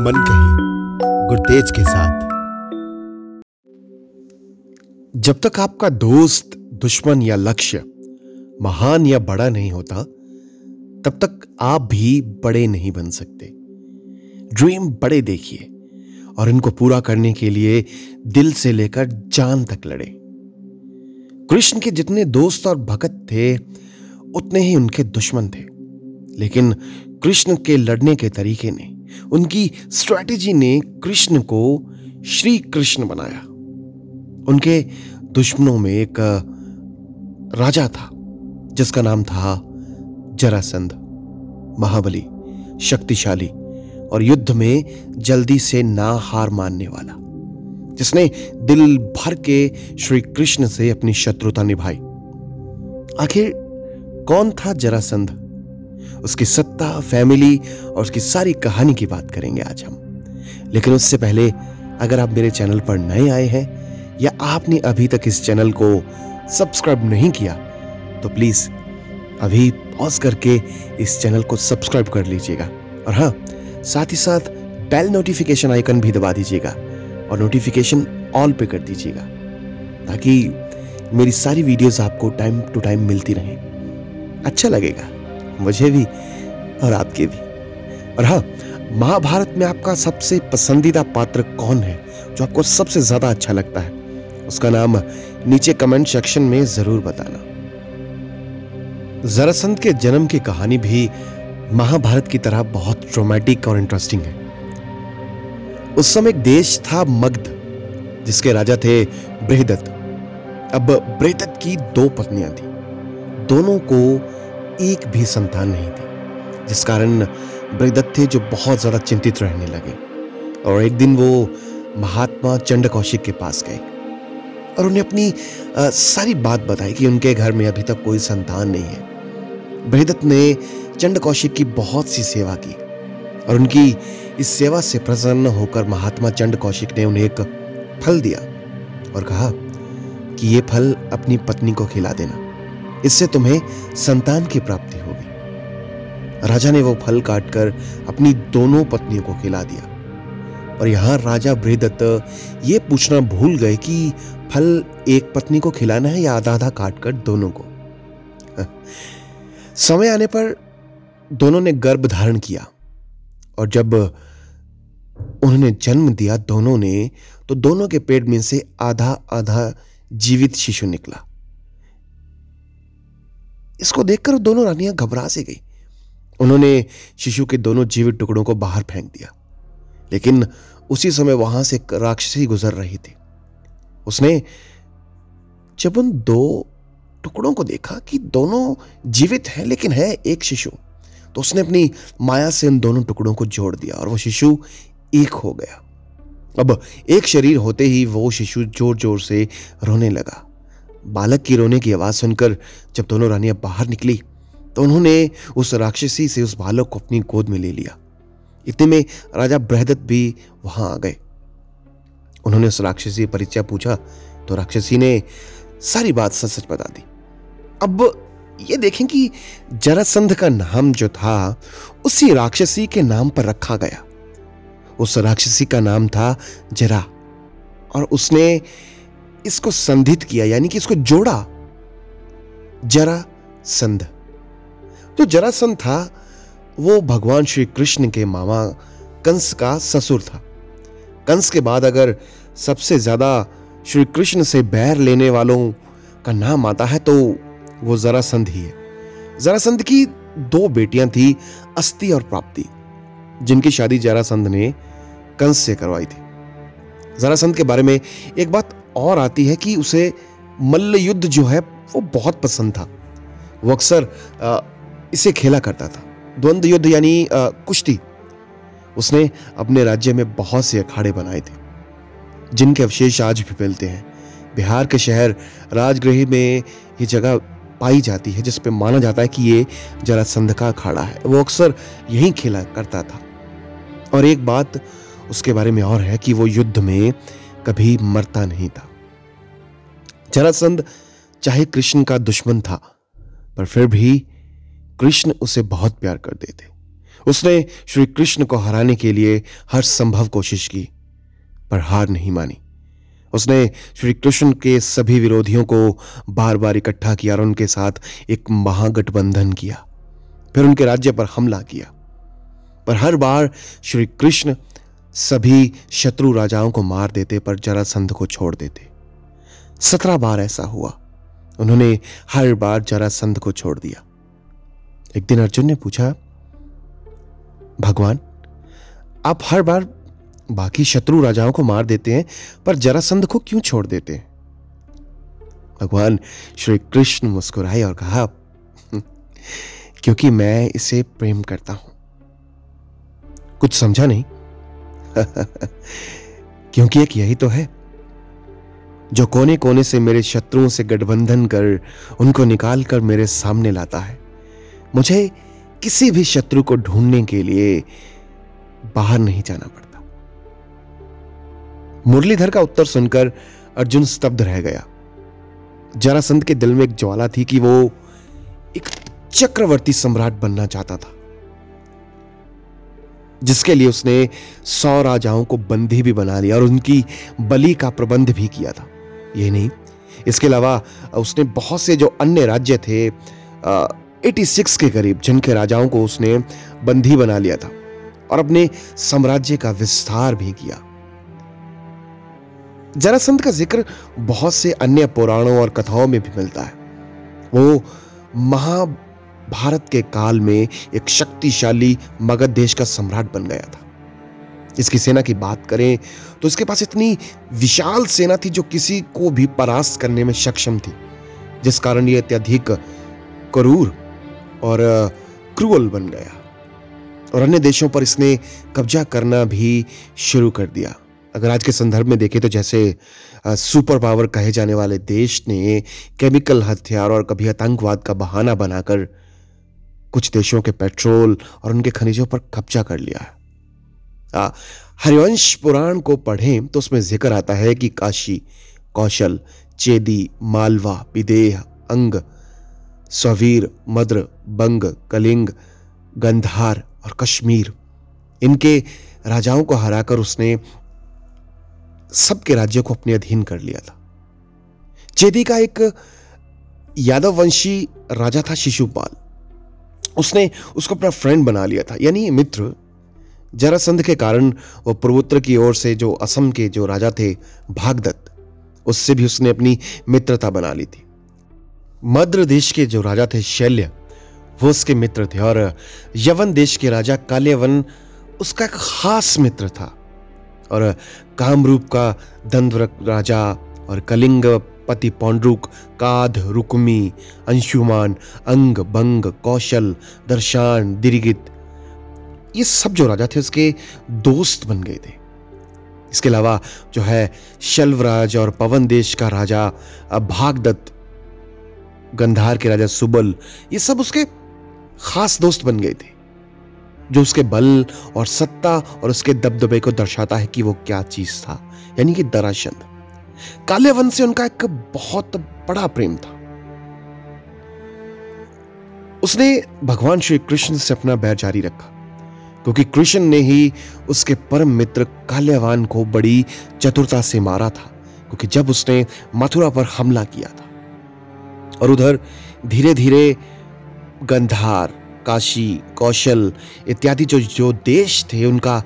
मन कही गुरतेज के साथ। जब तक आपका दोस्त, दुश्मन या लक्ष्य महान या बड़ा नहीं होता, तब तक आप भी बड़े नहीं बन सकते। ड्रीम बड़े देखिए और इनको पूरा करने के लिए दिल से लेकर जान तक लड़े। कृष्ण के जितने दोस्त और भगत थे, उतने ही उनके दुश्मन थे। लेकिन कृष्ण के लड़ने के तरीके ने, उनकी स्ट्रैटेजी ने कृष्ण को श्री कृष्ण बनाया। उनके दुश्मनों में एक राजा था, जिसका नाम था जरासंध, महाबली, शक्तिशाली और युद्ध में जल्दी से ना हार मानने वाला, जिसने दिल भर के श्री कृष्ण से अपनी शत्रुता निभाई। आखिर कौन था जरासंध? उसकी सत्ता फैमिली और उसकी सारी कहानी की बात करेंगे आज हम। लेकिन उससे पहले, अगर आप मेरे चैनल पर नए आए हैं, या आपने अभी तक इस चैनल को सब्सक्राइब नहीं किया तो प्लीज़ अभी पॉज करके इस चैनल को सब्सक्राइब कर लीजिएगा। और हाँ साथ ही साथ बेल नोटिफिकेशन आइकन भी दबा दीजिएगा और नोटिफिकेशन ऑल पे कर दीजिएगा, ताकि मेरी सारी वीडियोस आपको टाइम टू टाइम मिलती रहें। अच्छा लगेगा। मुझे भी और आपके भी। और हाँ महाभारत में आपका सबसे पसंदीदा पात्र कौन है, जो आपको सबसे ज़्यादा अच्छा लगता है? उसका नाम नीचे कमेंट सेक्शन में ज़रूर बताना। जरासंध के जन्म की कहानी भी महाभारत की तरह बहुत ट्रोमैटिक और इंटरेस्टिंग है। उस समय एक देश था मगध, जिसके राजा थे बृहदत्त। अब बृहदत्त की दो पत्नियाँ थी। दोनों को एक भी संतान नहीं थी जिस कारण बृहदत्त थे जो बहुत ज़्यादा चिंतित रहने लगे। और एक दिन वो महात्मा चंड कौशिक के पास गए और उन्हें अपनी आ, सारी बात बताई कि उनके घर में अभी तक कोई संतान नहीं है। बृहदत्त ने चंड कौशिक की बहुत सी सेवा की और उनकी इस सेवा से प्रसन्न होकर महात्मा चंड कौशिक ने उन्हें एक फल दिया और कहा कि ये फल अपनी पत्नी को खिला देना। इससे तुम्हें संतान की प्राप्ति होगी। राजा ने वो फल काटकर अपनी दोनों पत्नियों को खिला दिया। और यहाँ राजा बृहदत्त ये पूछना भूल गए कि फल एक पत्नी को खिलाना है या आधा आधा काटकर दोनों को? समय आने पर दोनों ने गर्भ धारण किया। और जब उन्होंने जन्म दिया दोनों ने तो दोनों के पेट में से आधा आधा जीवित शिशु निकला। इसको देखकर दोनों रानियाँ घबरा से गई। उन्होंने शिशु के दोनों जीवित टुकड़ों को बाहर फेंक दिया, लेकिन उसी समय वहाँ से राक्षसी गुजर रही थी। उसने जब उन दो टुकड़ों को देखा कि दोनों जीवित हैं, लेकिन है एक शिशु तो उसने अपनी माया से उन दोनों टुकड़ों को जोड़ दिया और वो शिशु एक हो गया। अब एक शरीर होते ही वो शिशु ज़ोर ज़ोर से रोने लगा। बालक की रोने की आवाज़ सुनकर जब दोनों रानियाँ बाहर निकली तो उन्होंने उस राक्षसी से उस बालक को अपनी गोद में ले लिया। इतने में राजा बृहदत्त भी वहाँ आ गए। उन्होंने उस राक्षसी परिचय पूछा तो राक्षसी ने सारी बात सच सच बता दी। अब ये देखें कि जरासंध का नाम जो था, उसी राक्षसी के नाम पर रखा गया। उस राक्षसी का नाम था जरा, और उसने इसको संधित किया, यानी कि इसको जोड़ा। जरा संध। जो जरासंध था, वो भगवान श्री कृष्ण के मामा कंस का ससुर था। कंस के बाद अगर सबसे ज़्यादा श्री कृष्ण से बैर लेने वालों का नाम आता है तो वो जरासंध ही है। जरासंध की दो बेटियाँ थी, अस्थि और प्राप्ति, जिनकी शादी जरासंध ने कंस से करवाई थी। जरासंध के बारे में एक बात और आती है कि उसे मल्ल युद्ध जो है, वो बहुत पसंद था। वो अक्सर इसे खेला करता था। द्वंद्व युद्ध यानी कुश्ती। उसने अपने राज्य में बहुत से अखाड़े बनाए थे, जिनके अवशेष आज भी मिलते हैं। बिहार के शहर राजगृह में ये जगह पाई जाती है, जिस पे माना जाता है कि ये जरासंध का अखाड़ा है। वो अक्सर यही खेला करता था। और एक बात उसके बारे में और है कि वो युद्ध में कभी मरता नहीं था। जरासंध चाहे कृष्ण का दुश्मन था, पर फिर भी कृष्ण उसे बहुत प्यार करते थे उसने श्री कृष्ण को हराने के लिए हर संभव कोशिश की, पर हार नहीं मानी। उसने श्री कृष्ण के सभी विरोधियों को बार बार इकट्ठा किया और उनके साथ एक महागठबंधन किया, फिर उनके राज्य पर हमला किया। पर हर बार श्री कृष्ण सभी शत्रु राजाओं को मार देते, पर जरासंध को छोड़ देते। सत्रह बार ऐसा हुआ। उन्होंने हर बार जरासंध को छोड़ दिया। एक दिन अर्जुन ने पूछा, भगवान, आप हर बार बाकी शत्रु राजाओं को मार देते हैं, पर जरासंध को क्यों छोड़ देते हैं? भगवान श्री कृष्ण मुस्कुराए और कहा, क्योंकि मैं इसे प्रेम करता हूँ। कुछ समझा नहीं? क्योंकि एक यही तो है। जो कोने कोने से मेरे शत्रुओं से गठबंधन कर उनको निकाल कर मेरे सामने लाता है, मुझे किसी भी शत्रु को ढूँढने के लिए बाहर नहीं जाना पड़ता। मुरलीधर का उत्तर सुनकर अर्जुन स्तब्ध रह गया। जरासंध के दिल में एक ज्वाला थी कि वो एक चक्रवर्ती सम्राट बनना चाहता था। जिसके लिए उसने सौ राजाओं को बंदी भी बना लिया और उनकी बलि का प्रबंध भी किया था। ये नहीं, इसके अलावा उसने बहुत से जो अन्य राज्य थे एटी सिक्स के करीब, जिनके राजाओं को उसने बंदी बना लिया था और अपने साम्राज्य का विस्तार भी किया। जरासंध का ज़िक्र बहुत से अन्य पुराणों और कथाओं में भी मिलता है। वो महाभारत के काल में एक शक्तिशाली मगध देश का सम्राट बन गया था। इसकी सेना की बात करें तो इसके पास इतनी विशाल सेना थी जो किसी को भी परास्त करने में सक्षम थी, जिस कारण यह अत्यधिक क्रूर और क्रूअल बन गया। और अन्य देशों पर इसने कब्जा करना भी शुरू कर दिया। अगर आज के संदर्भ में देखें तो जैसे सुपर पावर कहे जाने वाले देश ने केमिकल हथियार और कभी आतंकवाद का बहाना बनाकर कुछ देशों के पेट्रोल और उनके खनिजों पर कब्जा कर लिया है। हरिवंश पुराण को पढ़ें तो उसमें ज़िक्र आता है कि काशी, कौशल, चेदी, मालवा, विदेह, अंग, स्ववीर, मद्र, बंग, कलिंग, गंधार और कश्मीर। इनके राजाओं को हराकर उसने सबके राज्य को अपने अधीन कर लिया था। चेदी का एक यादव वंशी राजा था शिशुपाल। उसने उसको अपना फ्रेंड बना लिया था। यानी मित्र, जरासंध के कारण वह पूर्वोत्तर की ओर से जो असम के जो राजा थे, भागदत्त, उससे भी उसने अपनी मित्रता बना ली थी। मद्र देश के जो राजा थे, शैल्य, वो उसके मित्र थे और यवन देश के राजा काल्यवन उसका एक खास मित्र था। और कामरूप का दंद्र राजा और कलिंग पति पौंड्रुक काध, रुक्मी, अंशुमान, अंग, बंग, कौशल, दर्शान, दिरिगित। ये सब जो राजा थे उसके दोस्त बन गए थे। इसके अलावा जो है शल्वराज और पवन देश का राजा, भागदत्त, गंधार के राजा सुबल, ये सब उसके खास दोस्त बन गए थे। जो उसके बल और सत्ता और उसके दबदबे को दर्शाता है कि वो क्या चीज़ था, यानी कि दराचंद काले वन से उनका एक बहुत बड़ा प्रेम था। उसने भगवान श्री कृष्ण से अपना बैर जारी रखा, क्योंकि कृष्ण ने ही उसके परम मित्र काल्यवान को बड़ी चतुरता से मारा था, क्योंकि जब उसने मथुरा पर हमला किया था। और उधर धीरे धीरे गंधार, काशी, कौशल इत्यादि जो जो देश थे, उनका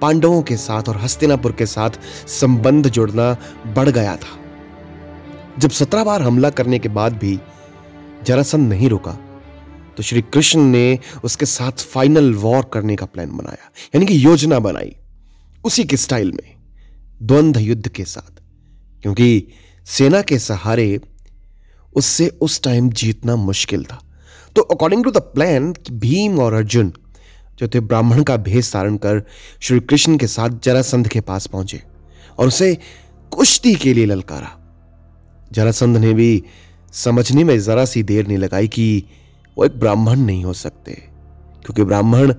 पांडवों के साथ और हस्तिनापुर के साथ संबंध जुड़ना बढ़ गया था। जब सत्रह बार हमला करने के बाद भी जरासंध नहीं रुका तो श्री कृष्ण ने उसके साथ फाइनल वॉर करने का प्लान बनाया, यानी कि योजना बनाई, उसी के स्टाइल में द्वंद्व युद्ध के साथ। क्योंकि सेना के सहारे उससे उस टाइम जीतना मुश्किल था। तो according to the plan Bhim और अर्जुन जो थे ब्राह्मण का भेष धारण कर श्री कृष्ण के साथ जरासंध के पास पहुँचे और उसे कुश्ती के लिए ललकारा। जरासंध ने भी समझने में जरा सी देर नहीं लगाई कि वो एक ब्राह्मण नहीं हो सकते, क्योंकि ब्राह्मण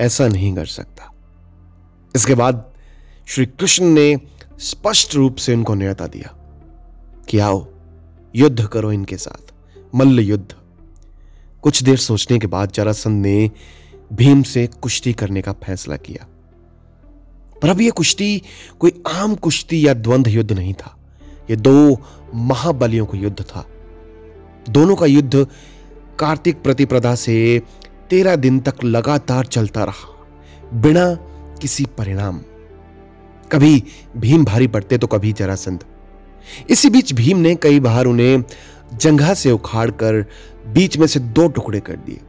ऐसा नहीं कर सकता। इसके बाद श्री कृष्ण ने स्पष्ट रूप से उनको न्यता दिया कि आओ, युद्ध करो इनके साथ, मल्ल युद्ध। कुछ देर सोचने के बाद जरासंध ने भीम से कुश्ती करने का फैसला किया। पर अब यह कुश्ती कोई आम कुश्ती या द्वंद्व युद्ध नहीं था। यह दो महाबलियों का युद्ध था। दोनों का युद्ध कार्तिक प्रतिप्रदा से तेरह दिन तक लगातार चलता रहा, बिना किसी परिणाम। कभी भीम भारी पड़ते तो कभी जरासंध। इसी बीच भीम ने कई बार उन्हें जंघा से उखाड़कर बीच में से दो टुकड़े कर दिए।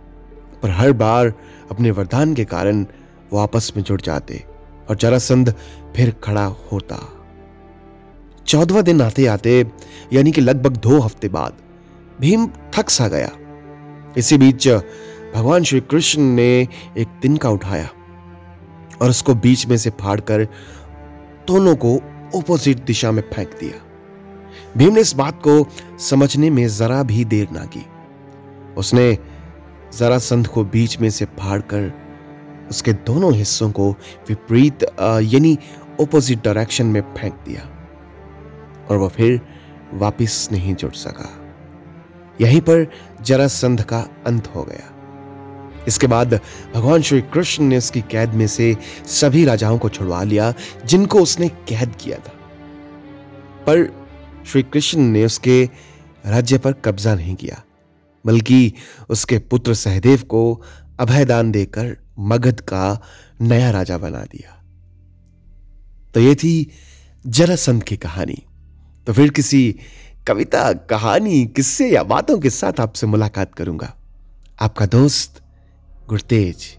पर हर बार अपने वरदान के कारण वो आपस में जुड़ जाते और जरासंध फिर खड़ा होता। चौदवा दिन आते आते, यानी कि लगभग दो हफ़्ते बाद, भीम थक सा गया। इसी बीच भगवान श्री कृष्ण ने एक दिन का उठाया और उसको बीच में से फाड़कर दोनों को ओपोजिट दिशा में फेंक दिया। भीम ने इस बात को समझने में जरा भी देर ना की। उसने जरा संध को बीच में से फाड़कर उसके दोनों हिस्सों को विपरीत यानी ओपोजिट डायरेक्शन में फेंक दिया। और वह फिर वापिस नहीं जुड़ सका। यहीं पर जरासंध का अंत हो गया। इसके बाद भगवान श्री कृष्ण ने उसकी कैद में से सभी राजाओं को छुड़वा लिया, जिनको उसने कैद किया था। पर श्री कृष्ण ने उसके राज्य पर कब्जा नहीं किया। बल्कि उसके पुत्र सहदेव को अभयदान देकर मगध का नया राजा बना दिया। तो ये थी जरासंध की कहानी। तो फिर किसी कविता, कहानी, किस्से या बातों के साथ आपसे मुलाकात करूँगा। आपका दोस्त गुरतेज।